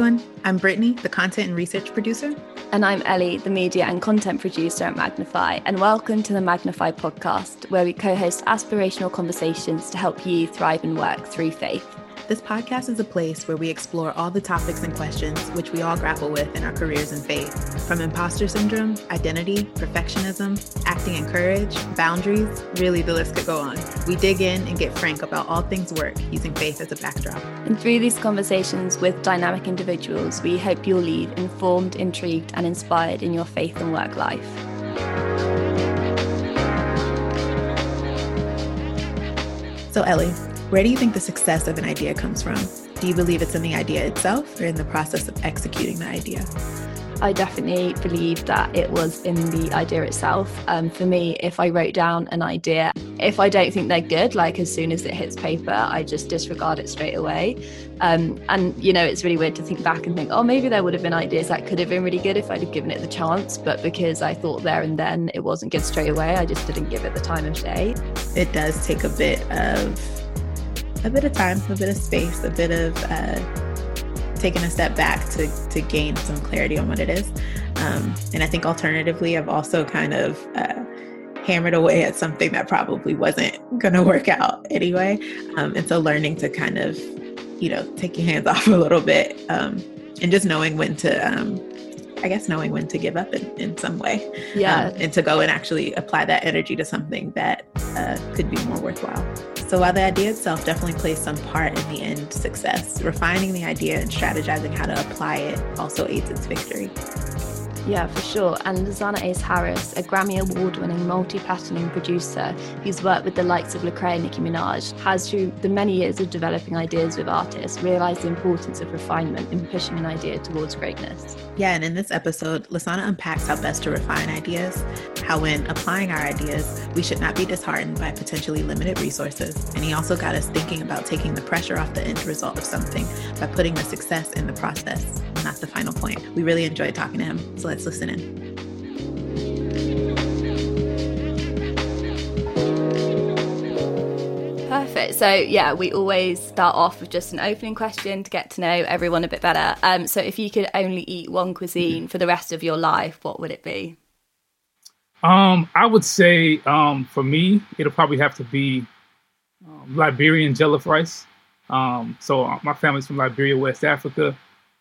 I'm Brittany, the content and research producer. And I'm Ellie, the media and content producer at Magnify. And welcome to the Magnify podcast, where we co host aspirational conversations to help you thrive and work through faith. This podcast is a place where we explore all the topics and questions which we all grapple with in our careers and faith. From imposter syndrome, identity, perfectionism, acting and courage, boundaries, really the list could go on. We dig in and get frank about all things work using faith as a backdrop. And through these conversations with dynamic individuals, we hope you'll leave informed, intrigued, and inspired in your faith and work life. So, Ellie, where do you think the success of an idea comes from? Do you believe it's in the idea itself or in the process of executing the idea? I definitely believe that it was in the idea itself. Um, for me, if I wrote down an idea, if I don't think they're good, like as soon as it hits paper, I just disregard it straight away. Um, and, you know, it's really weird to think back and think, oh, maybe there would have been ideas that could have been really good if I'd have given it the chance. But because I thought there and then it wasn't good straight away, I just didn't give it the time of day. It does take a bit of a bit of time, a bit of space, a bit of uh, taking a step back to, to gain some clarity on what it is. Um, and I think alternatively, I've also kind of uh, hammered away at something that probably wasn't going to work out anyway. Um, and so learning to kind of, you know, take your hands off a little bit um, and just knowing when to, um, I guess, knowing when to give up in, in some way. Yeah. Um, and to go and actually apply that energy to something that uh, could be more worthwhile. So while the idea itself definitely plays some part in the end success, refining the idea and strategizing how to apply it also aids its victory. Yeah, for sure. And Lasanna Ace Harris, a Grammy Award winning multi platinum producer who's worked with the likes of Lecrae and Nicki Minaj, has through the many years of developing ideas with artists realised the importance of refinement in pushing an idea towards greatness. Yeah, and in this episode, Lasanna unpacks how best to refine ideas, how when applying our ideas, we should not be disheartened by potentially limited resources. And he also got us thinking about taking the pressure off the end result of something by putting the success in the process, not the final point. We really enjoyed talking to him, so let's listen in. So, yeah, we always start off with just an opening question to get to know everyone a bit better. Um, so, if you could only eat one cuisine for the rest of your life, what would it be? Um, I would say um, for me, it'll probably have to be um, Liberian jollof rice. Um, so uh, my family's from Liberia, West Africa.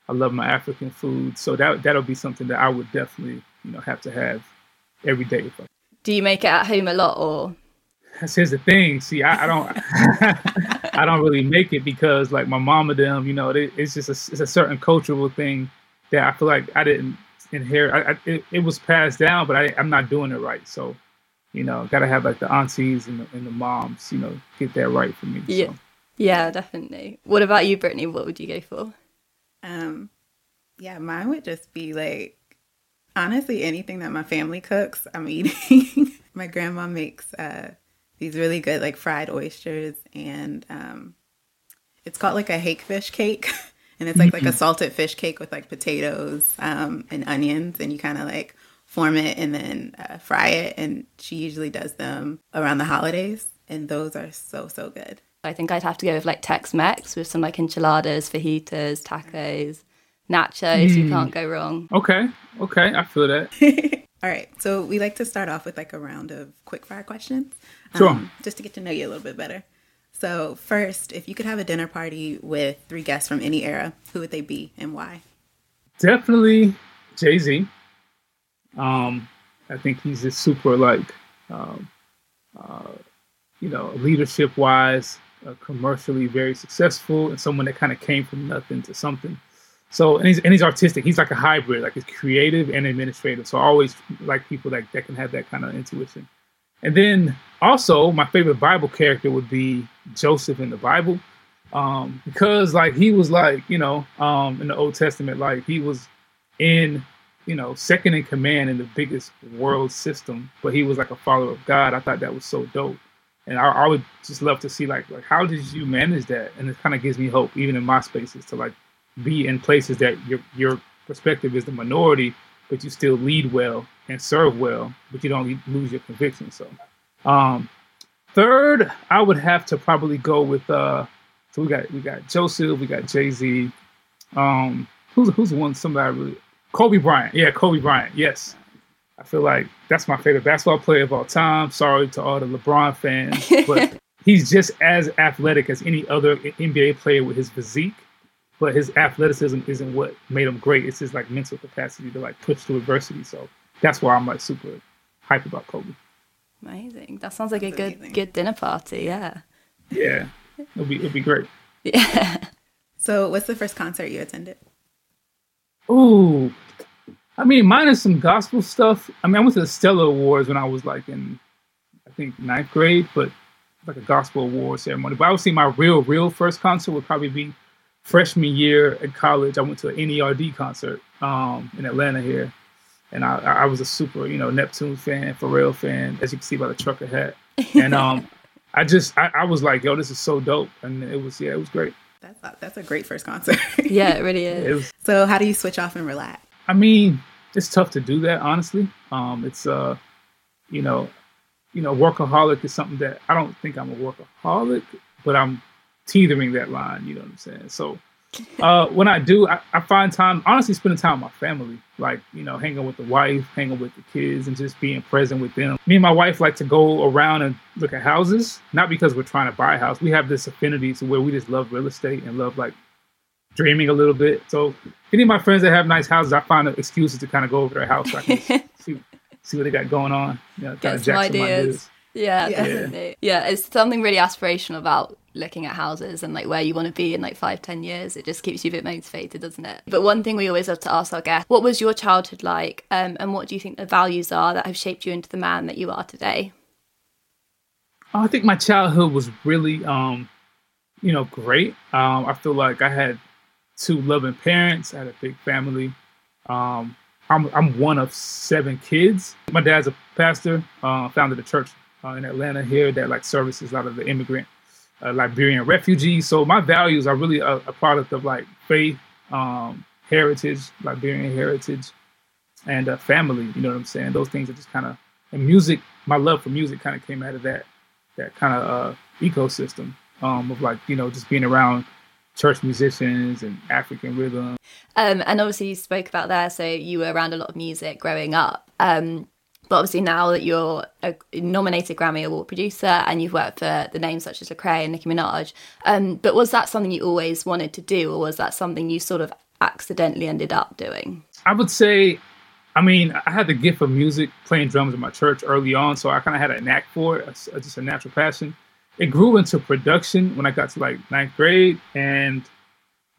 I love my African food, so that that'll be something that I would definitely, you know, have to have every day. Do you make it at home a lot, or? Here's the thing. See, I, I don't, I don't really make it because like my mom and them, you know, it, it's just a, it's a certain cultural thing that I feel like I didn't inherit. I, I, it, it was passed down, but I, I'm not doing it right. So, you know, gotta have like the aunties and the, and the moms, you know, get that right for me. Yeah, so. yeah, definitely. What about you, Brittany? What would you go for? Um, yeah, mine would just be like honestly anything that my family cooks, I'm eating. my grandma makes uh, these really good like fried oysters, and um, it's called like a hake fish cake, and it's like like a salted fish cake with like potatoes um, and onions, and you kind of like form it and then uh, fry it. And she usually does them around the holidays, and those are so so good. I think I'd have to go with like Tex Mex with some like enchiladas, fajitas, tacos, nachos. Mm. You can't go wrong. Okay. Okay. I feel that. All right. So we like to start off with like a round of quick fire questions. Sure. Um, just to get to know you a little bit better. So, first, if you could have a dinner party with three guests from any era, who would they be and why? Definitely Jay Z. Um, I think he's just super like, um, uh, you know, leadership wise, uh, commercially very successful, and someone that kind of came from nothing to something. So and he's and he's artistic. He's like a hybrid, like he's creative and administrative. So I always like people that, that can have that kind of intuition. And then also my favorite Bible character would be Joseph in the Bible. Um, because like he was like, you know, um, in the Old Testament, like he was in, you know, second in command in the biggest world system, but he was like a follower of God. I thought that was so dope and I, I, would just love to see like like how did you manage that and it kind of gives me hope even in my spaces to like be in places that your your perspective is the minority but you still lead well and serve well but you don't lose your conviction so um third i would have to probably go with uh so we got we got joseph we got jay-z um who's who's one somebody really Kobe Bryant. Yeah, Kobe Bryant. Yes. I feel like that's my favorite basketball player of all time. Sorry to all the LeBron fans, but he's just as athletic as any other NBA player with his physique. But his athleticism isn't what made him great. It's his like mental capacity to like push through adversity. So that's why I'm like super hype about Kobe. Amazing. That sounds like that's a good amazing. good dinner party. Yeah. Yeah, it'll be it'll be great. Yeah. So, what's the first concert you attended? Ooh, I mean, mine is some gospel stuff. I mean, I went to the Stellar Awards when I was like in, I think ninth grade, but like a gospel award ceremony. But I would say my real, real first concert would probably be freshman year at college. I went to an NERD concert um, in Atlanta here, and I, I was a super, you know, Neptune fan, Pharrell fan, as you can see by the trucker hat. And um, I just, I, I was like, yo, this is so dope, and it was, yeah, it was great. That's a, that's a great first concert. yeah, it really is. It was, so, how do you switch off and relax? I mean, it's tough to do that, honestly. Um, it's uh, you know, you know, workaholic is something that I don't think I'm a workaholic, but I'm teetering that line. You know what I'm saying? So uh, when I do, I, I, find time, honestly, spending time with my family, like, you know, hanging with the wife, hanging with the kids, and just being present with them. Me and my wife like to go around and look at houses, not because we're trying to buy a house. We have this affinity to where we just love real estate and love like dreaming a little bit. So any of my friends that have nice houses, I find excuses to kind of go over their house so I can see, see what they got going on. You know, Get some ideas. ideas. Yeah, yeah, definitely. Yeah, it's something really aspirational about looking at houses and like where you want to be in like five, ten years. It just keeps you a bit motivated, doesn't it? But one thing we always have to ask our guests: What was your childhood like, um, and what do you think the values are that have shaped you into the man that you are today? I think my childhood was really, um, you know, great. Um, I feel like I had two loving parents. I had a big family. Um, I'm, I'm one of seven kids. My dad's a pastor, uh, founded a church uh, in Atlanta here that like services a lot of the immigrant uh, Liberian refugees. So my values are really a, a product of like faith, um, heritage, Liberian heritage, and uh, family. You know what I'm saying? Those things are just kind of and music. My love for music kind of came out of that that kind of uh, ecosystem um, of like you know just being around church musicians and African rhythm. Um, and obviously, you spoke about there, so you were around a lot of music growing up. Um, but obviously, now that you're a nominated Grammy Award producer and you've worked for the names such as Lecrae and Nicki Minaj, um, but was that something you always wanted to do, or was that something you sort of accidentally ended up doing? I would say, I mean, I had the gift of music, playing drums in my church early on, so I kind of had a knack for it, just a natural passion it grew into production when I got to like ninth grade, and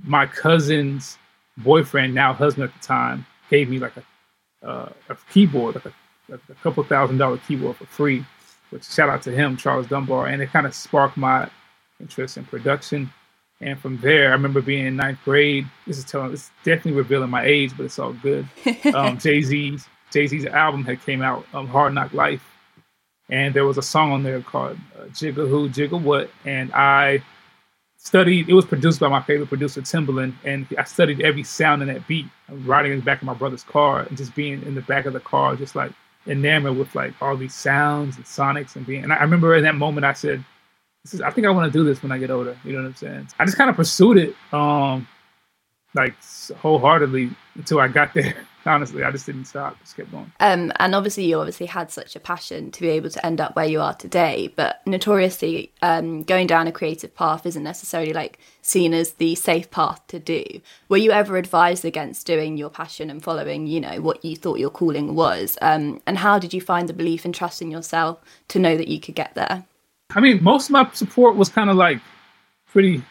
my cousin's boyfriend, now husband at the time, gave me like a uh, a keyboard, like a, like a couple thousand dollar keyboard for free. Which shout out to him, Charles Dunbar, and it kind of sparked my interest in production. And from there, I remember being in ninth grade. This is telling, it's definitely revealing my age, but it's all good. Um, Jay Z's Jay Z's album had came out, um, Hard Knock Life, and there was a song on there called uh, Jigga Who, Jigga What, and I studied. It was produced by my favorite producer Timbaland, and I studied every sound in that beat. riding in the back of my brother's car and just being in the back of the car, just like enamored with like all these sounds and sonics and being. And I remember in that moment I said, "This is. I think I want to do this when I get older." You know what I'm saying? I just kind of pursued it, um, like wholeheartedly until I got there honestly, I just didn't stop, just kept going. Um, and obviously, you obviously had such a passion to be able to end up where you are today. But notoriously, um, going down a creative path isn't necessarily like seen as the safe path to do. Were you ever advised against doing your passion and following, you know, what you thought your calling was? Um, and how did you find the belief and trust in yourself to know that you could get there? I mean, most of my support was kind of like pretty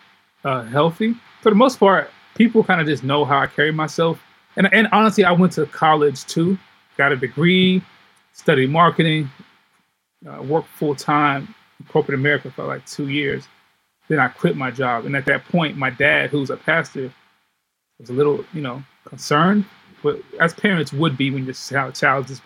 uh, healthy. For the most part, people kind of just know how I carry myself and and honestly, I went to college too, got a degree, studied marketing, uh, worked full time in corporate America for like two years. Then I quit my job, and at that point, my dad, who's a pastor, was a little, you know, concerned, but as parents would be when your child just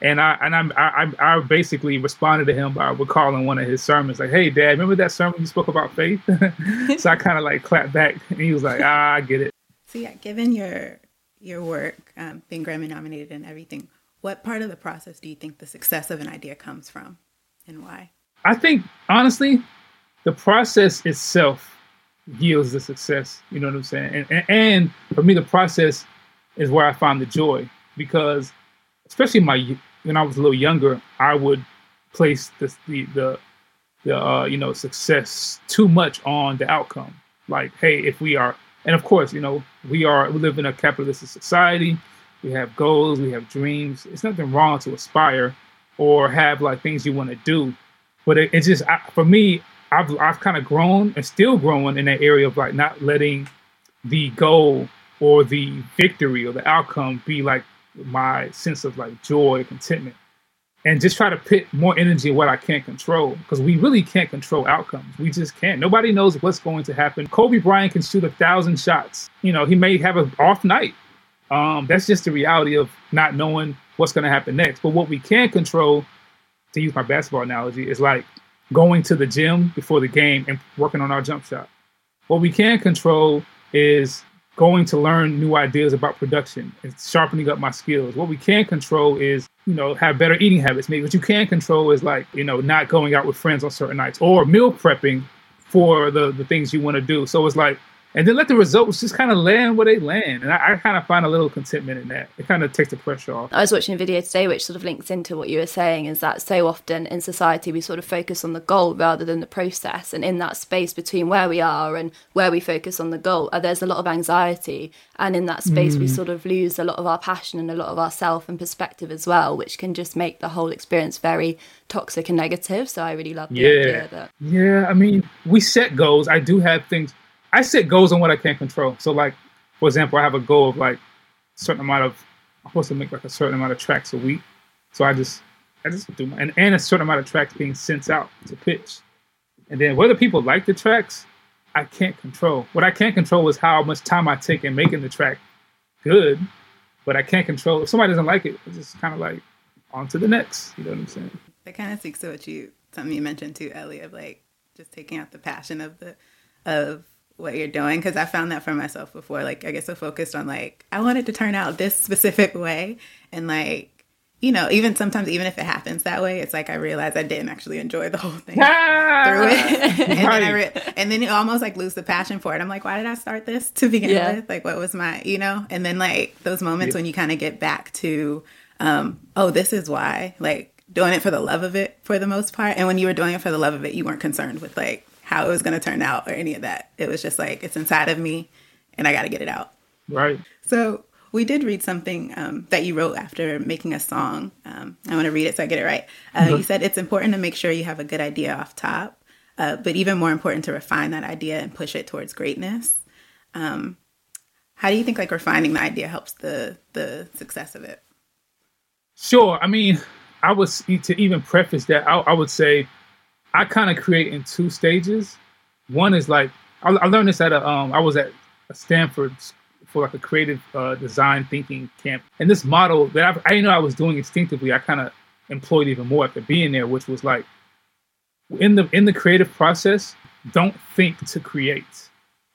and I and I, I I basically responded to him by recalling one of his sermons, like, "Hey, Dad, remember that sermon you spoke about faith?" so I kind of like clapped back, and he was like, "Ah, I get it." So yeah, given your your work, um, being Grammy nominated and everything, what part of the process do you think the success of an idea comes from and why? I think, honestly, the process itself yields the success. You know what I'm saying? And, and, and for me, the process is where I find the joy because, especially my when I was a little younger, I would place the the the, the uh, you know success too much on the outcome. Like, hey, if we are, and of course, you know, we are we live in a capitalist society. We have goals, we have dreams. It's nothing wrong to aspire or have like things you want to do, but it, it's just I, for me. I've I've kind of grown and still growing in that area of like not letting the goal or the victory or the outcome be like my sense of like joy, contentment, and just try to put more energy in what I can't control because we really can't control outcomes. We just can't. Nobody knows what's going to happen. Kobe Bryant can shoot a thousand shots. You know, he may have an off night. Um, that's just the reality of not knowing what's going to happen next. But what we can control, to use my basketball analogy, is like going to the gym before the game and working on our jump shot. What we can control is going to learn new ideas about production and sharpening up my skills. What we can control is, you know, have better eating habits. Maybe what you can control is like, you know, not going out with friends on certain nights or meal prepping for the the things you want to do. So it's like and then let the results just kind of land where they land. And I, I kind of find a little contentment in that. It kind of takes the pressure off. I was watching a video today which sort of links into what you were saying is that so often in society we sort of focus on the goal rather than the process. And in that space between where we are and where we focus on the goal, uh, there's a lot of anxiety. And in that space, mm. we sort of lose a lot of our passion and a lot of our self and perspective as well, which can just make the whole experience very toxic and negative. So I really love the yeah. idea that. Yeah, I mean, we set goals. I do have things I set goals on what I can't control. So like, for example, I have a goal of like a certain amount of I'm supposed to make like a certain amount of tracks a week. So I just I just do my, and, and a certain amount of tracks being sent out to pitch. And then whether people like the tracks, I can't control. What I can't control is how much time I take in making the track good. But I can't control if somebody doesn't like it, it's just kind of like on to the next. You know what I'm saying? That kind of speaks to what you something you mentioned too, Ellie, of like just taking out the passion of the of what you're doing because I found that for myself before. Like I get so focused on like I want it to turn out this specific way, and like you know, even sometimes even if it happens that way, it's like I realize I didn't actually enjoy the whole thing ah! through it, and then I re- and then you almost like lose the passion for it. I'm like, why did I start this to begin yeah. with? Like, what was my you know? And then like those moments yeah. when you kind of get back to, um, oh, this is why like doing it for the love of it for the most part. And when you were doing it for the love of it, you weren't concerned with like how it was going to turn out or any of that. It was just like, it's inside of me and I got to get it out. Right. So we did read something um, that you wrote after making a song. Um, I want to read it so I get it right. Uh, mm-hmm. You said it's important to make sure you have a good idea off top, uh, but even more important to refine that idea and push it towards greatness. Um, how do you think like refining the idea helps the the success of it? Sure. I mean, I was to even preface that. I, I would say I kind of create in two stages. One is like I, I learned this at a um I was at Stanford for like a creative uh, design thinking camp, and this model that I, I didn't know I was doing instinctively, I kind of employed even more after being there, which was like in the in the creative process, don't think to create,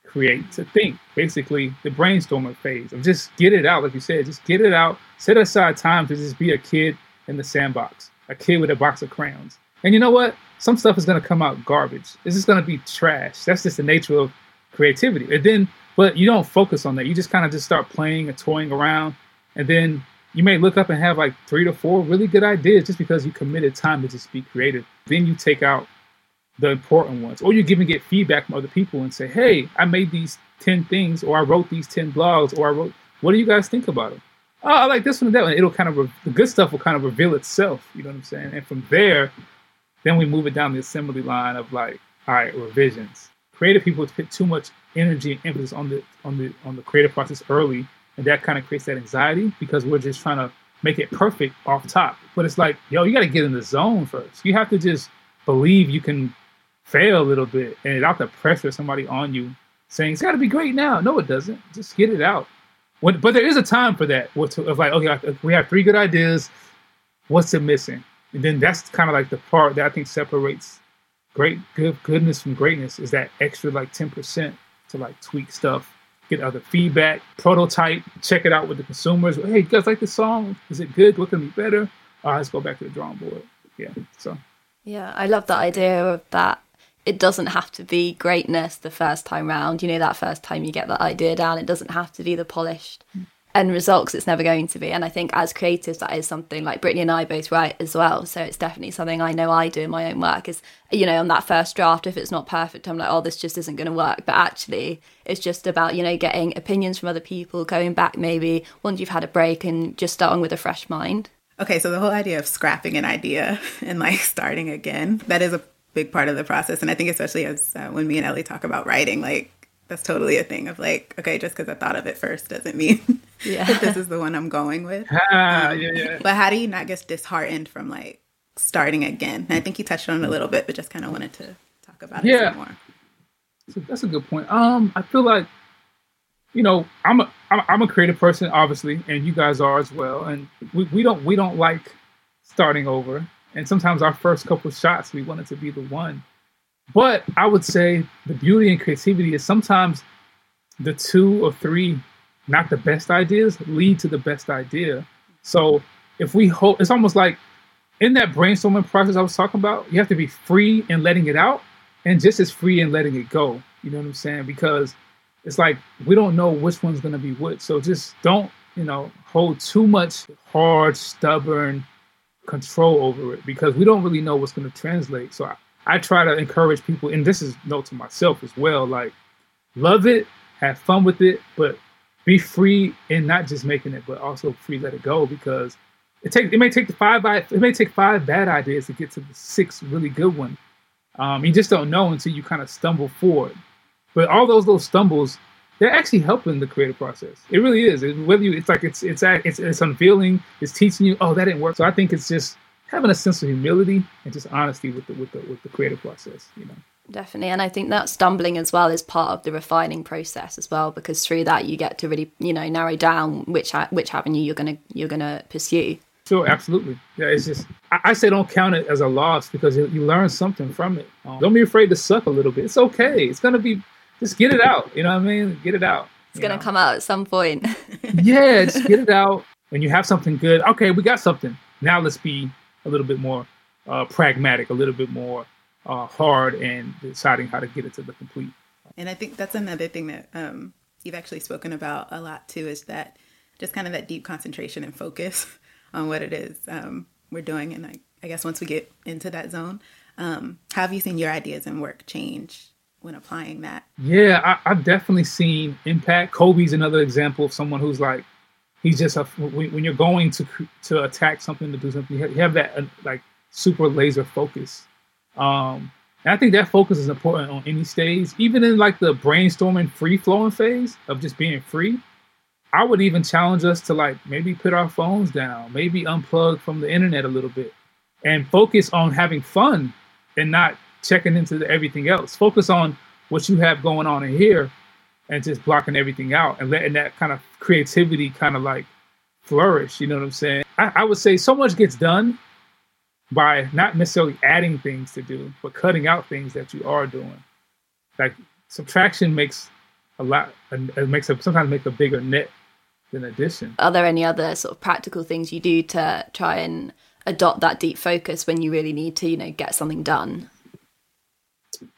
create to think. Basically, the brainstorming phase of just get it out, like you said, just get it out. Set aside time to just be a kid in the sandbox, a kid with a box of crayons. And you know what? Some stuff is going to come out garbage. It's just going to be trash. That's just the nature of creativity. And then, but you don't focus on that. You just kind of just start playing and toying around. And then you may look up and have like three to four really good ideas just because you committed time to just be creative. Then you take out the important ones, or you give and get feedback from other people and say, hey, I made these 10 things, or I wrote these 10 blogs, or I wrote, what do you guys think about it? Oh, I like this one and that one. It'll kind of, re- the good stuff will kind of reveal itself. You know what I'm saying? And from there, then we move it down the assembly line of like, all right, revisions. Creative people put too much energy and emphasis on the on the on the creative process early, and that kind of creates that anxiety because we're just trying to make it perfect off top. But it's like, yo, you got to get in the zone first. You have to just believe you can fail a little bit, and without the pressure of somebody on you saying it's got to be great now. No, it doesn't. Just get it out. When, but there is a time for that. Of like, okay, we have three good ideas. What's it missing? And then that's kind of like the part that I think separates great good goodness from greatness is that extra like 10% to like tweak stuff, get other feedback, prototype, check it out with the consumers. Hey, you guys like the song? Is it good? What can be better? All right, let's go back to the drawing board. Yeah. So Yeah, I love that idea of that it doesn't have to be greatness the first time round. You know, that first time you get that idea down, it doesn't have to be the polished mm. End result because it's never going to be. And I think as creatives, that is something like Brittany and I both write as well. So it's definitely something I know I do in my own work is, you know, on that first draft, if it's not perfect, I'm like, oh, this just isn't going to work. But actually, it's just about, you know, getting opinions from other people, going back maybe once you've had a break and just starting with a fresh mind. Okay, so the whole idea of scrapping an idea and like starting again, that is a big part of the process. And I think especially as uh, when me and Ellie talk about writing, like that's totally a thing of like, okay, just because I thought of it first doesn't mean yeah. that this is the one I'm going with. Ah, um, yeah, yeah. But how do you not get disheartened from like starting again? And I think you touched on it a little bit, but just kind of wanted to talk about it yeah. more. So that's a good point. Um, I feel like, you know, I'm a I'm a creative person, obviously, and you guys are as well. And we, we don't we don't like starting over and sometimes our first couple shots, we want it to be the one. But I would say the beauty and creativity is sometimes the two or three, not the best ideas, lead to the best idea. So if we hold, it's almost like in that brainstorming process I was talking about, you have to be free in letting it out and just as free in letting it go. You know what I'm saying? Because it's like we don't know which one's going to be what. So just don't, you know, hold too much hard, stubborn, control over it because we don't really know what's going to translate. So I, I try to encourage people, and this is note to myself as well, like love it, have fun with it, but be free in not just making it, but also free let it go because it take it may take the five it may take five bad ideas to get to the six really good ones. Um, you just don't know until you kind of stumble forward. But all those little stumbles they're actually helping the creative process. It really is. It, whether you, it's like it's it's it's it's unveiling. It's teaching you, oh, that didn't work. So I think it's just having a sense of humility and just honesty with the with the with the creative process. You know. Definitely, and I think that stumbling as well is part of the refining process as well, because through that you get to really, you know, narrow down which which avenue you're gonna you're gonna pursue. Sure, absolutely. Yeah, it's just I, I say don't count it as a loss because you, you learn something from it. Um, don't be afraid to suck a little bit. It's okay. It's gonna be just get it out. You know what I mean? Get it out. It's gonna know? come out at some point. yeah, just get it out. When you have something good, okay, we got something. Now let's be a little bit more uh, pragmatic, a little bit more uh, hard, and deciding how to get it to the complete. And I think that's another thing that um, you've actually spoken about a lot too, is that just kind of that deep concentration and focus on what it is um, we're doing. And I, I, guess once we get into that zone, um, how have you seen your ideas and work change when applying that? Yeah, I, have definitely seen impact. Kobe's another example of someone who's like, he's just a, when, you're going to to attack something to do something, you have, that uh, like super laser focus. Um, and I think that focus is important on any stage, even in like the brainstorming, free flowing phase of just being free. I would even challenge us to like maybe put our phones down, maybe unplug from the internet a little bit, and focus on having fun and not checking into the, everything else. Focus on what you have going on in here and just blocking everything out and letting that kind of creativity kind of like flourish. You know what I'm saying? I, I would say so much gets done by not necessarily adding things to do, but cutting out things that you are doing. Like subtraction makes a lot, uh, it makes a, sometimes make a bigger net than addition. Are there any other sort of practical things you do to try and adopt that deep focus when you really need to, you know, get something done?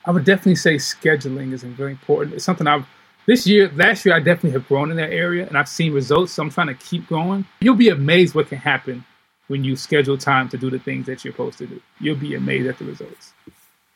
I would definitely say scheduling is very important. It's something I've this year, last year, I definitely have grown in that area and I've seen results. So I'm trying to keep going. You'll be amazed what can happen when you schedule time to do the things that you're supposed to do. You'll be amazed at the results.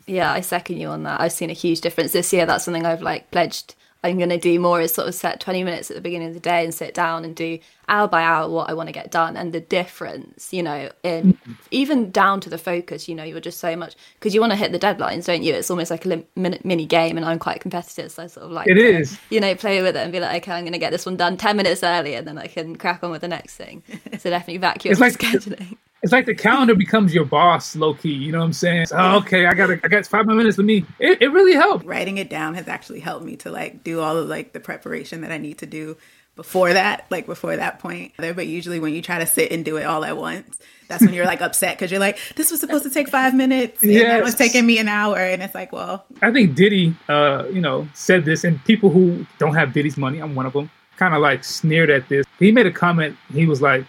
Yeah, I second you on that. I've seen a huge difference this year. That's something I've like pledged I'm going to do more is sort of set 20 minutes at the beginning of the day and sit down and do hour by hour what I want to get done. And the difference, you know, in mm-hmm. even down to the focus, you know, you're just so much because you want to hit the deadlines, don't you? It's almost like a mini game, and I'm quite competitive, so I sort of like it to, is, you know, play with it and be like, okay, I'm going to get this one done 10 minutes early, and then I can crack on with the next thing. So definitely vacuum it's like, scheduling it's like the calendar becomes your boss, low key. You know what I'm saying? So, oh, okay, I got I got five more minutes with me. It, it really helped. Writing it down has actually helped me to like do all of like the preparation that I need to do before that, like before that point. But usually when you try to sit and do it all at once, that's when you're like upset because you're like, this was supposed to take five minutes. And yes. it was taking me an hour. And it's like, well. I think Diddy, uh, you know, said this, and people who don't have Diddy's money, I'm one of them, kind of like sneered at this. He made a comment. He was like,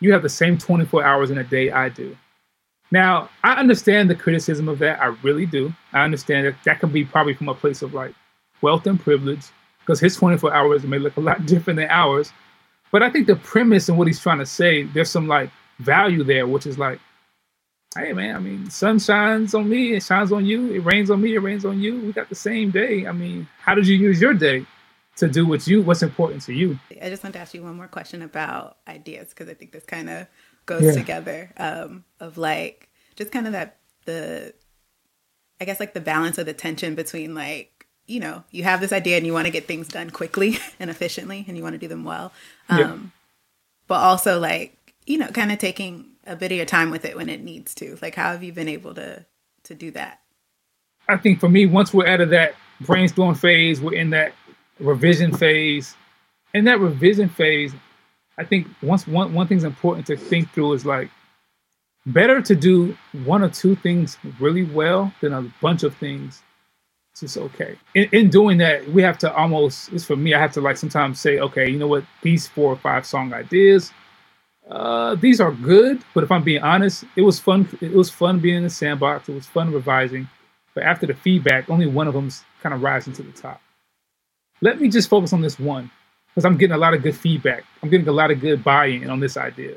you have the same 24 hours in a day I do. Now, I understand the criticism of that. I really do. I understand that that can be probably from a place of like wealth and privilege, because his 24 hours may look a lot different than ours. But I think the premise and what he's trying to say, there's some like value there, which is like, hey man, I mean, sun shines on me, it shines on you, it rains on me, it rains on you. We got the same day. I mean, how did you use your day to do what you what's important to you? I just want to ask you one more question about ideas because I think this kind of goes yeah. together. Um, of like just kind of that the I guess like the balance of the tension between like you know, you have this idea and you want to get things done quickly and efficiently and you want to do them well. Um, yeah. But also, like, you know, kind of taking a bit of your time with it when it needs to. Like, how have you been able to to do that? I think for me, once we're out of that brainstorm phase, we're in that revision phase. In that revision phase, I think once one one thing's important to think through is like better to do one or two things really well than a bunch of things It's just okay. In, in doing that, we have to almost, it's for me, I have to like sometimes say, okay, you know what, these four or five song ideas, uh, these are good, but if I'm being honest, it was fun. It was fun being in the sandbox. It was fun revising. But after the feedback, only one of them's kind of rising to the top. Let me just focus on this one because I'm getting a lot of good feedback. I'm getting a lot of good buy-in on this idea.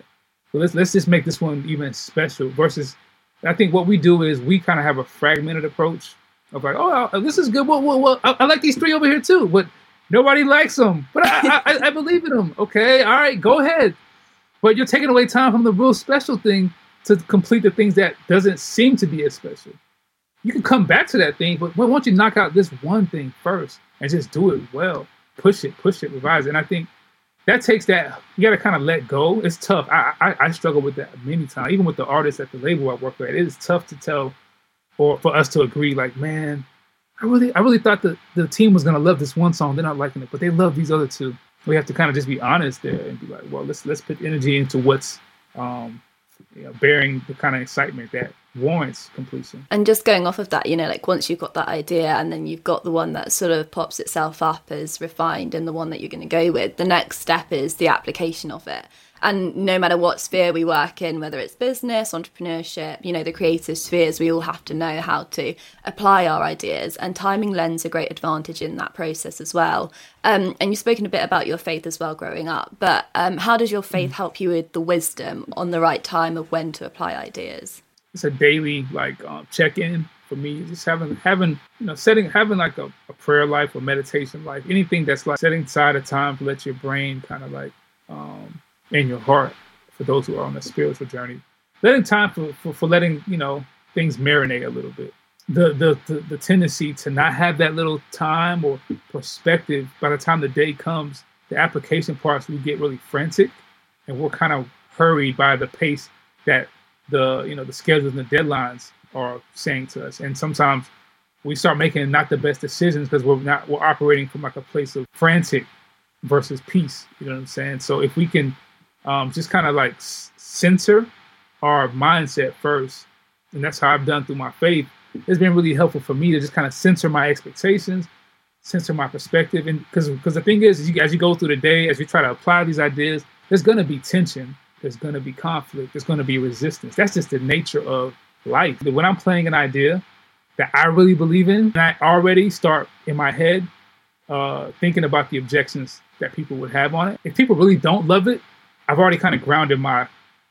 So let's let's just make this one even special. Versus, I think what we do is we kind of have a fragmented approach of like, oh, this is good. Well, well, well I, I, like these three over here too, but nobody likes them. But I, I, I believe in them. Okay, all right, go ahead. But you're taking away time from the real special thing to complete the things that doesn't seem to be as special. You can come back to that thing, but why don't you knock out this one thing first and just do it well? Push it, push it, revise it. And I think that takes that you got to kind of let go. It's tough. I, I I struggle with that many times, even with the artists at the label I work with. It is tough to tell or for us to agree, like, man, I really, I really thought that the team was gonna love this one song. They're not liking it, but they love these other two. We have to kind of just be honest there and be like, well, let's let's put energy into what's um, you know, bearing the kind of excitement that warrants completion. And just going off of that, you know, like once you've got that idea and then you've got the one that sort of pops itself up as refined and the one that you're going to go with, the next step is the application of it. And no matter what sphere we work in, whether it's business, entrepreneurship, you know, the creative spheres, we all have to know how to apply our ideas. And timing lends a great advantage in that process as well. Um, and you've spoken a bit about your faith as well growing up, but um, how does your faith mm. help you with the wisdom on the right time of when to apply ideas? It's a daily like uh, check in for me. Just having having you know setting having like a, a prayer life or meditation life, anything that's like setting aside a time to let your brain kind of like um, in your heart for those who are on a spiritual journey. Letting time for, for, for letting, you know, things marinate a little bit. The, the, the, the tendency to not have that little time or perspective by the time the day comes, the application parts, we get really frantic and we're kind of hurried by the pace that the, you know, the schedules and the deadlines are saying to us. And sometimes we start making not the best decisions because we're not, we're operating from like a place of frantic versus peace. You know what I'm saying? So if we can um, just kind of like censor our mindset first. And that's how I've done through my faith. It's been really helpful for me to just kind of censor my expectations, censor my perspective. And because because the thing is, as you, as you go through the day, as you try to apply these ideas, there's going to be tension, there's going to be conflict, there's going to be resistance. That's just the nature of life. When I'm playing an idea that I really believe in, and I already start in my head uh, thinking about the objections that people would have on it. If people really don't love it, I've already kind of grounded my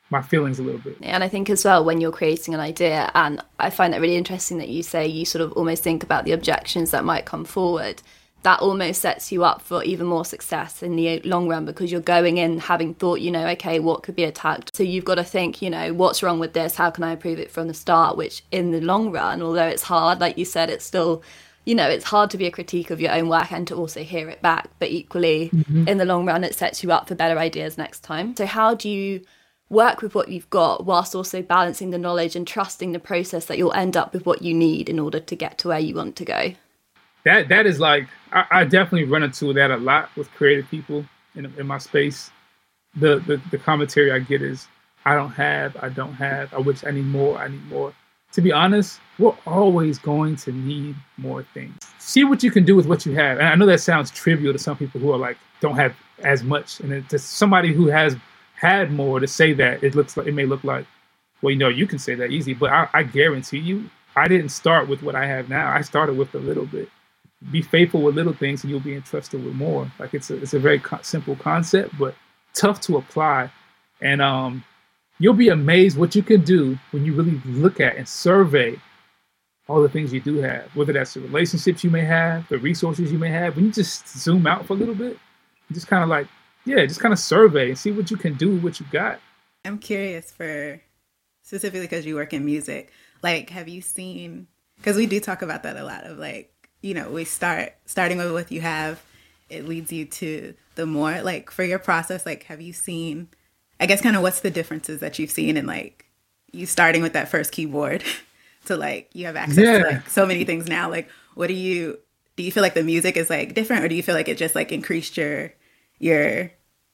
my feelings a little bit. And I think as well when you're creating an idea, and I find that really interesting that you say you sort of almost think about the objections that might come forward. That almost sets you up for even more success in the uh, long run because you're going in having thought, you know, okay, what could be attacked? So you've got to think, you know, what's wrong with this? How can I improve it from the start? Which in the long run, although it's hard, like you said, it's still you know, it's hard to be a critique of your own work and to also hear it back. But equally, mm-hmm. in the long run, it sets you up for better ideas next time. So, how do you work with what you've got whilst also balancing the knowledge and trusting the process that you'll end up with what you need in order to get to where you want to go? That that is like I, I definitely run into that a lot with creative people in, in my space. The, the the commentary I get is I don't have, I don't have, I wish I need more, I need more to be honest, we're always going to need more things. See what you can do with what you have. And I know that sounds trivial to some people who are like don't have as much, and to somebody who has had more to say that it looks like it may look like well, you know, you can say that easy, but I, I guarantee you, I didn't start with what I have now. I started with a little bit. Be faithful with little things, and you'll be entrusted with more. Like it's a it's a very co- simple concept, but tough to apply. And um, you'll be amazed what you can do when you really look at and survey all the things you do have, whether that's the relationships you may have, the resources you may have. When you just zoom out for a little bit, just kind of like, yeah, just kind of survey and see what you can do with what you got. I'm curious for specifically because you work in music. Like, have you seen? Because we do talk about that a lot. Of like, you know, we start starting with what you have. It leads you to the more. Like for your process, like, have you seen? I guess kind of what's the differences that you've seen in like you starting with that first keyboard to like you have access yeah. to like so many things now. Like, what do you do? You feel like the music is like different, or do you feel like it just like increased your your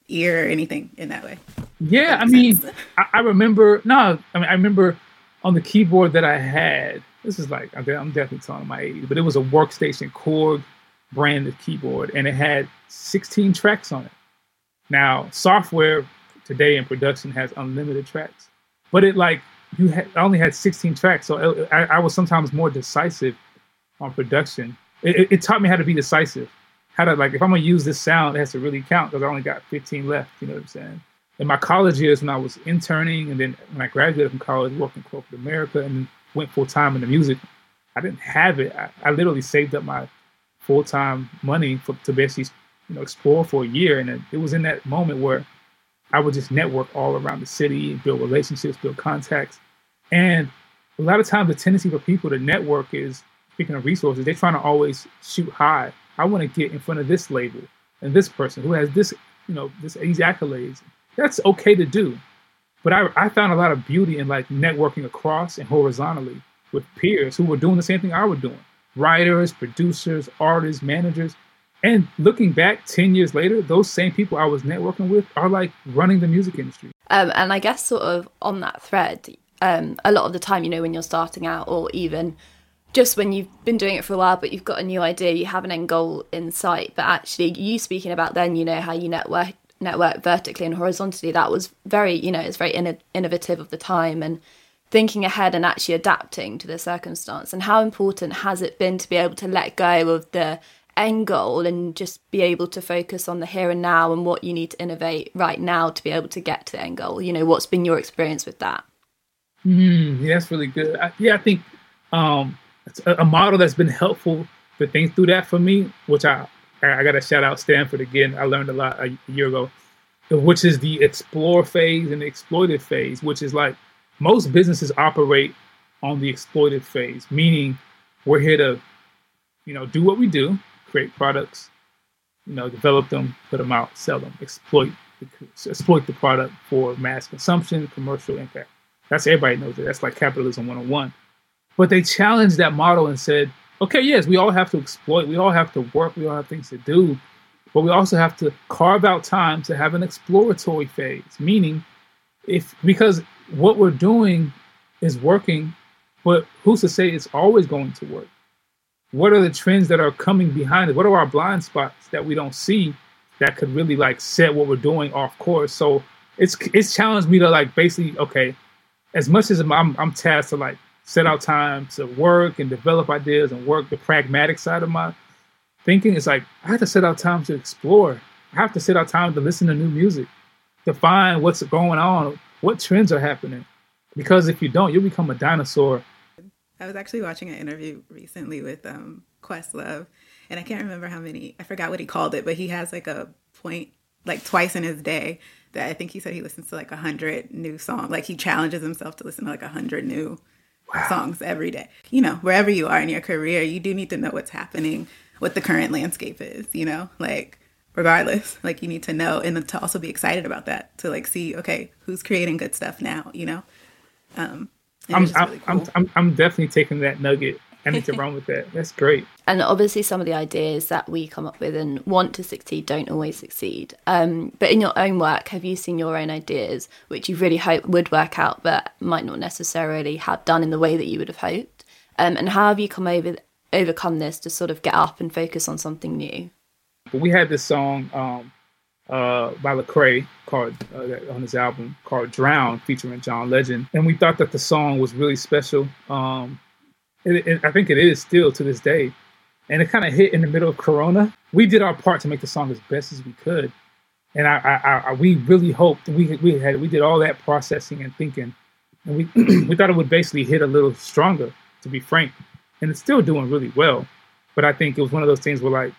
ear or anything in that way? Yeah, I mean, I, I, remember. No, I mean, I remember on the keyboard that I had. This is like I'm definitely telling my age, but it was a workstation Korg branded keyboard, and it had 16 tracks on it. Now, software today in production has unlimited tracks, but it like you had I only had 16 tracks, so I, I, was sometimes more decisive on production. It, it, it taught me how to be decisive how to like if I'm gonna use this sound, it has to really count because I only got 15 left. You know what I'm saying? In my college years, when I was interning, and then when I graduated from college, working corporate America, and went full time in the music, I didn't have it. I, I literally saved up my full time money for, to basically you know explore for a year, and it, it was in that moment where I would just network all around the city, and build relationships, build contacts, and a lot of times the tendency for people to network is speaking of resources, they're trying to always shoot high I want to get in front of this label and this person who has this, you know, this these accolades. That's okay to do. But I, I found a lot of beauty in like networking across and horizontally with peers who were doing the same thing I was doing. Writers, producers, artists, managers. And looking back 10 years later, those same people I was networking with are like running the music industry. Um, and I guess, sort of on that thread, um, a lot of the time, you know, when you're starting out or even just when you've been doing it for a while, but you've got a new idea, you have an end goal in sight. But actually, you speaking about then, you know, how you network network vertically and horizontally, that was very, you know, it's very in- innovative of the time and thinking ahead and actually adapting to the circumstance. And how important has it been to be able to let go of the end goal and just be able to focus on the here and now and what you need to innovate right now to be able to get to the end goal? You know, what's been your experience with that? Mm, yeah, that's really good. I, yeah, I think um, a, model that's been helpful to think through that for me, which I I got to shout out Stanford again. I learned a lot a year ago, which is the explore phase and the exploitive phase, which is like most businesses operate on the exploitive phase, meaning we're here to, you know, do what we do, create products, you know, develop them, put them out, sell them, exploit exploit the product for mass consumption, commercial impact. That's everybody knows it. That's like capitalism 101. But they challenged that model and said, okay, yes, we all have to exploit, we all have to work, we all have things to do, but we also have to carve out time to have an exploratory phase. Meaning, if because what we're doing is working, but who's to say it's always going to work? What are the trends that are coming behind it? What are our blind spots that we don't see that could really like set what we're doing off course? So it's it's challenged me to like basically okay, as much as I'm I'm tasked to like set out time to work and develop ideas and work the pragmatic side of my thinking. It's like I have to set out time to explore. I have to set out time to listen to new music, to find what's going on, what trends are happening. Because if you don't, you'll become a dinosaur. I was actually watching an interview recently with um, Questlove, and I can't remember how many. I forgot what he called it, but he has like a point, like twice in his day, that I think he said he listens to like a hundred new songs. Like he challenges himself to listen to like a hundred new wow. songs every day. You know, wherever you are in your career, you do need to know what's happening, what the current landscape is, you know, like regardless, like you need to know and to also be excited about that to like see, okay, who's creating good stuff now, you know? Um, I'm, really cool. I'm, I'm, I'm definitely taking that nugget anything wrong with that. That's great. And obviously, some of the ideas that we come up with and want to succeed don't always succeed. Um, but in your own work, have you seen your own ideas which you really hope would work out, but might not necessarily have done in the way that you would have hoped? Um, and how have you come over overcome this to sort of get up and focus on something new? We had this song um, uh, by Lecrae called uh, on his album called "Drown," featuring John Legend, and we thought that the song was really special. Um, it, it, I think it is still to this day, and it kind of hit in the middle of Corona. We did our part to make the song as best as we could, and I, I, I we really hoped we we had we did all that processing and thinking, and we we thought it would basically hit a little stronger, to be frank, and it's still doing really well. But I think it was one of those things where like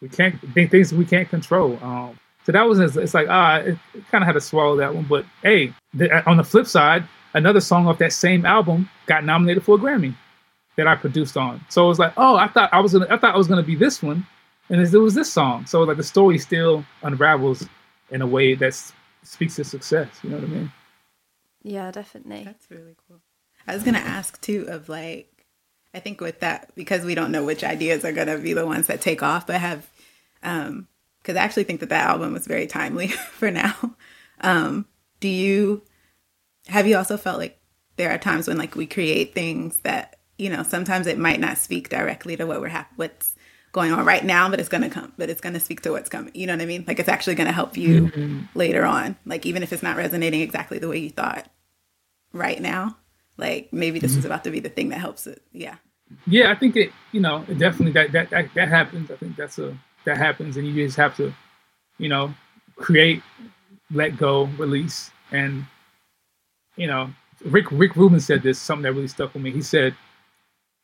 we can't things we can't control. Um, so that was it's like ah, it, it kind of had to swallow that one. But hey, the, on the flip side, another song off that same album got nominated for a Grammy that I produced on. So it was like, oh, I thought I was gonna, I thought I was gonna be this one, and it was this song. So like the story still unravels in a way that speaks to success. You know what I mean? Yeah, definitely. That's really cool. I was gonna ask too of like, I think with that because we don't know which ideas are gonna be the ones that take off, but have um because I actually think that that album was very timely for now. Um, do you have you also felt like there are times when like we create things that you know sometimes it might not speak directly to what we're ha- what's going on right now, but it's gonna come, but it's gonna speak to what's coming. You know what I mean? Like it's actually gonna help you mm-hmm. later on. Like even if it's not resonating exactly the way you thought right now, like maybe this mm-hmm. is about to be the thing that helps it. Yeah. Yeah, I think it. You know, it definitely that that that, that happens. I think that's a that happens, and you just have to, you know, create, let go, release, and you know, Rick Rick Rubin said this something that really stuck with me. He said,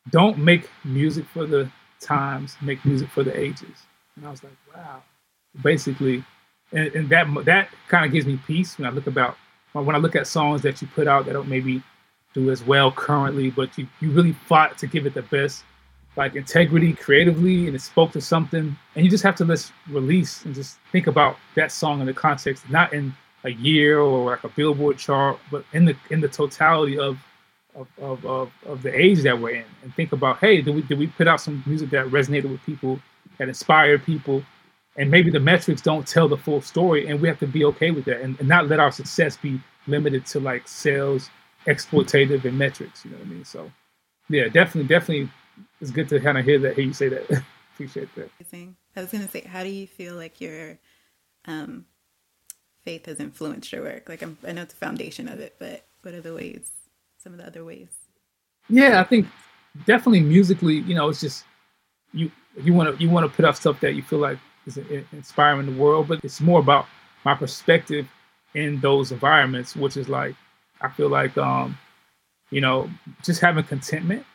"Don't make music for the times, make music for the ages." And I was like, "Wow." Basically, and, and that that kind of gives me peace when I look about when I look at songs that you put out that don't maybe do as well currently, but you, you really fought to give it the best like integrity creatively and it spoke to something and you just have to let's release and just think about that song in the context not in a year or like a billboard chart but in the in the totality of of, of, of, the age that we're in and think about hey did we did we put out some music that resonated with people that inspired people and maybe the metrics don't tell the full story and we have to be okay with that and, and not let our success be limited to like sales exploitative and metrics you know what i mean so yeah definitely definitely it's good to kind of hear that, hear you say that. Appreciate that. I was going to say, how do you feel like your um, faith has influenced your work? Like, I'm, I know it's a foundation of it, but what are the ways, some of the other ways? Yeah, I think definitely musically, you know, it's just, you, you want to, you want to put out stuff that you feel like is inspiring the world, but it's more about my perspective in those environments, which is like, I feel like, um, you know, just having contentment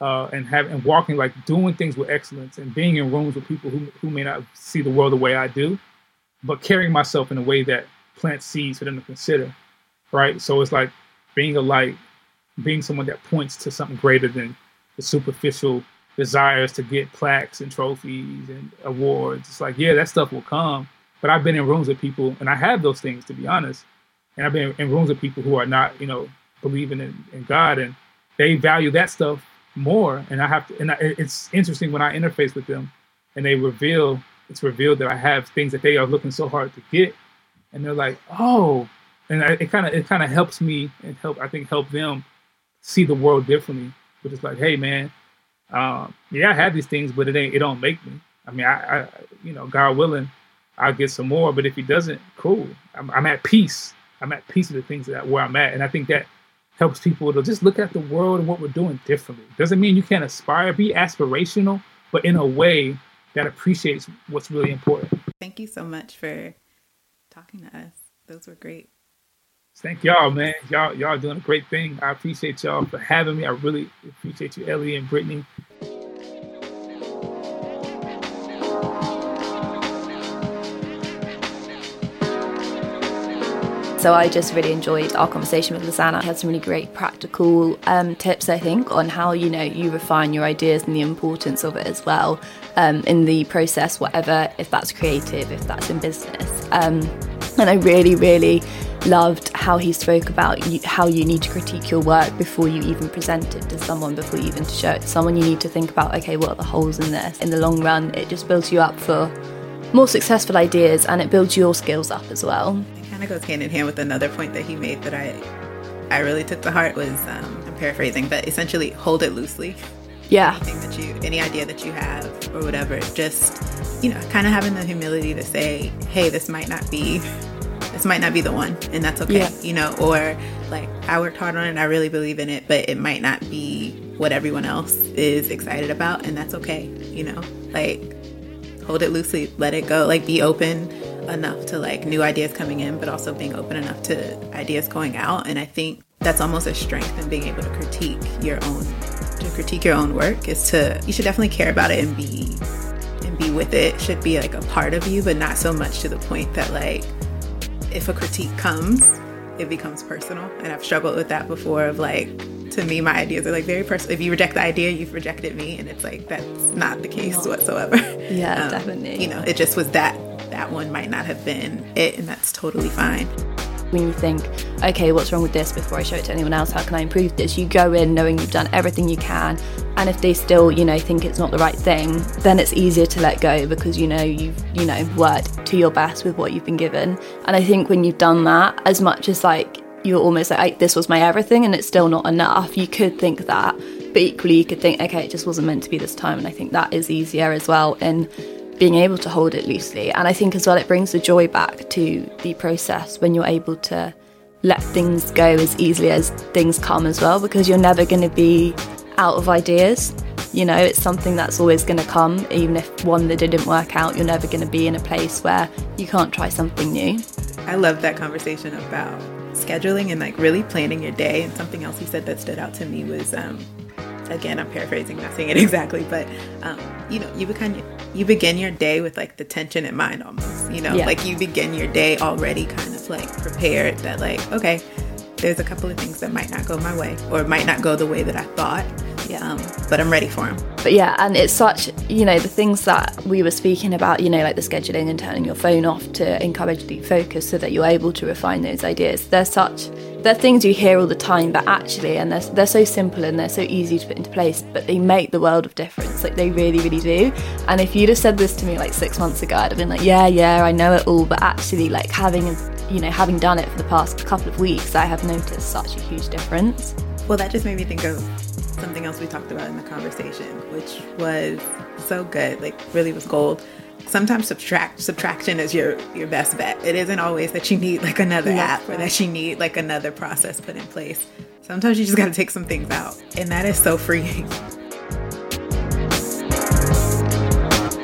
uh, and having and walking like doing things with excellence and being in rooms with people who who may not see the world the way I do, but carrying myself in a way that plants seeds for them to consider, right? So it's like being a light, being someone that points to something greater than the superficial desires to get plaques and trophies and awards. It's like yeah, that stuff will come, but I've been in rooms with people and I have those things to be honest, and I've been in rooms with people who are not you know believing in, in God and they value that stuff more. And I have to, and I, it's interesting when I interface with them and they reveal, it's revealed that I have things that they are looking so hard to get. And they're like, oh, and I, it kind of, it kind of helps me and help, I think help them see the world differently. But it's like, hey man, um, yeah, I have these things, but it ain't, it don't make me. I mean, I, I you know, God willing, I'll get some more. But if he doesn't, cool. I'm, I'm at peace. I'm at peace with the things that where I'm at, and I think that helps people to just look at the world and what we're doing differently. Doesn't mean you can't aspire, be aspirational, but in a way that appreciates what's really important. Thank you so much for talking to us. Those were great. Thank y'all, man. Y'all, y'all doing a great thing. I appreciate y'all for having me. I really appreciate you, Ellie and Brittany. So I just really enjoyed our conversation with Lasanna. I had some really great practical um, tips, I think, on how you know you refine your ideas and the importance of it as well um, in the process, whatever if that's creative, if that's in business. Um, and I really, really loved how he spoke about you, how you need to critique your work before you even present it to someone, before you even show it to someone. You need to think about, okay, what are the holes in this? In the long run, it just builds you up for more successful ideas and it builds your skills up as well It kind of goes hand in hand with another point that he made that I I really took to heart was um, I'm paraphrasing, but essentially hold it loosely. Yeah. Anything that you, any idea that you have or whatever, just, you know, kind of having the humility to say, hey, this might not be, this might not be the one, and that's okay, Yeah. you know, or like, I worked hard on it, I really believe in it, but it might not be what everyone else is excited about, and that's okay, you know, like, hold it loosely, let it go, like, be open enough to like new ideas coming in, but also being open enough to ideas going out. And I think that's almost a strength in being able to critique your own to critique your own work is to you should definitely care about it and be and be with it. Should be like a part of you, but not so much to the point that like if a critique comes, it becomes personal. And I've struggled with that before of like to me my ideas are like very personal. If you reject the idea, you've rejected me and it's like that's not the case whatsoever. Yeah, Um, definitely. You know, it just was that that one might not have been it and that's totally fine. When you think, okay, what's wrong with this before I show it to anyone else? How can I improve this? You go in knowing you've done everything you can, and if they still, you know, think it's not the right thing, then it's easier to let go because you know you've, you know, worked to your best with what you've been given. And I think when you've done that, as much as like you're almost like this was my everything and it's still not enough, you could think that, but equally you could think, okay, it just wasn't meant to be this time, and I think that is easier as well in being able to hold it loosely. And I think as well, it brings the joy back to the process when you're able to let things go as easily as things come as well, because you're never going to be out of ideas. You know, it's something that's always going to come, even if one that didn't work out, you're never going to be in a place where you can't try something new. I love that conversation about scheduling and like really planning your day. And something else he said that stood out to me was, um, again, I'm paraphrasing, not saying it exactly, but um, you know, you begin you begin your day with like the tension in mind, almost. You know, Yeah. like you begin your day already kind of like prepared that like, okay, there's a couple of things that might not go my way or might not go the way that I thought. Yeah. Um, but I'm ready for them. But yeah, and it's such, you know, the things that we were speaking about, you know, like the scheduling and turning your phone off to encourage deep focus so that you're able to refine those ideas. They're such, they're things you hear all the time, but actually, and they're, they're so simple and they're so easy to put into place, but they make the world of difference. Like they really, really do. And if you'd have said this to me like six months ago, I'd have been like, yeah, yeah, I know it all. But actually, like having, you know, having done it for the past couple of weeks, I have noticed such a huge difference. Well, that just made me think of something else we talked about in the conversation, which was so good, like really was gold. Sometimes subtract subtraction is your your best bet. It isn't always that you need like another Yeah. app or that you need like another process put in place. Sometimes you just got to take some things out, and that is so freeing.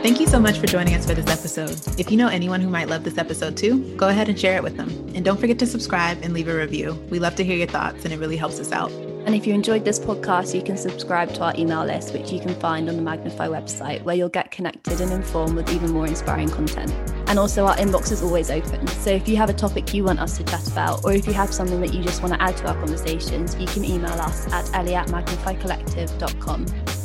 Thank you so much for joining us for this episode. If you know anyone who might love this episode too, go ahead and share it with them. And don't forget to subscribe and leave a review. We love to hear your thoughts, and it really helps us out. And if you enjoyed this podcast, you can subscribe to our email list, which you can find on the Magnify website, where you'll get connected and informed with even more inspiring content. And also, our inbox is always open. So if you have a topic you want us to chat about, or if you have something that you just want to add to our conversations, you can email us at ellie at magnifycollective.com.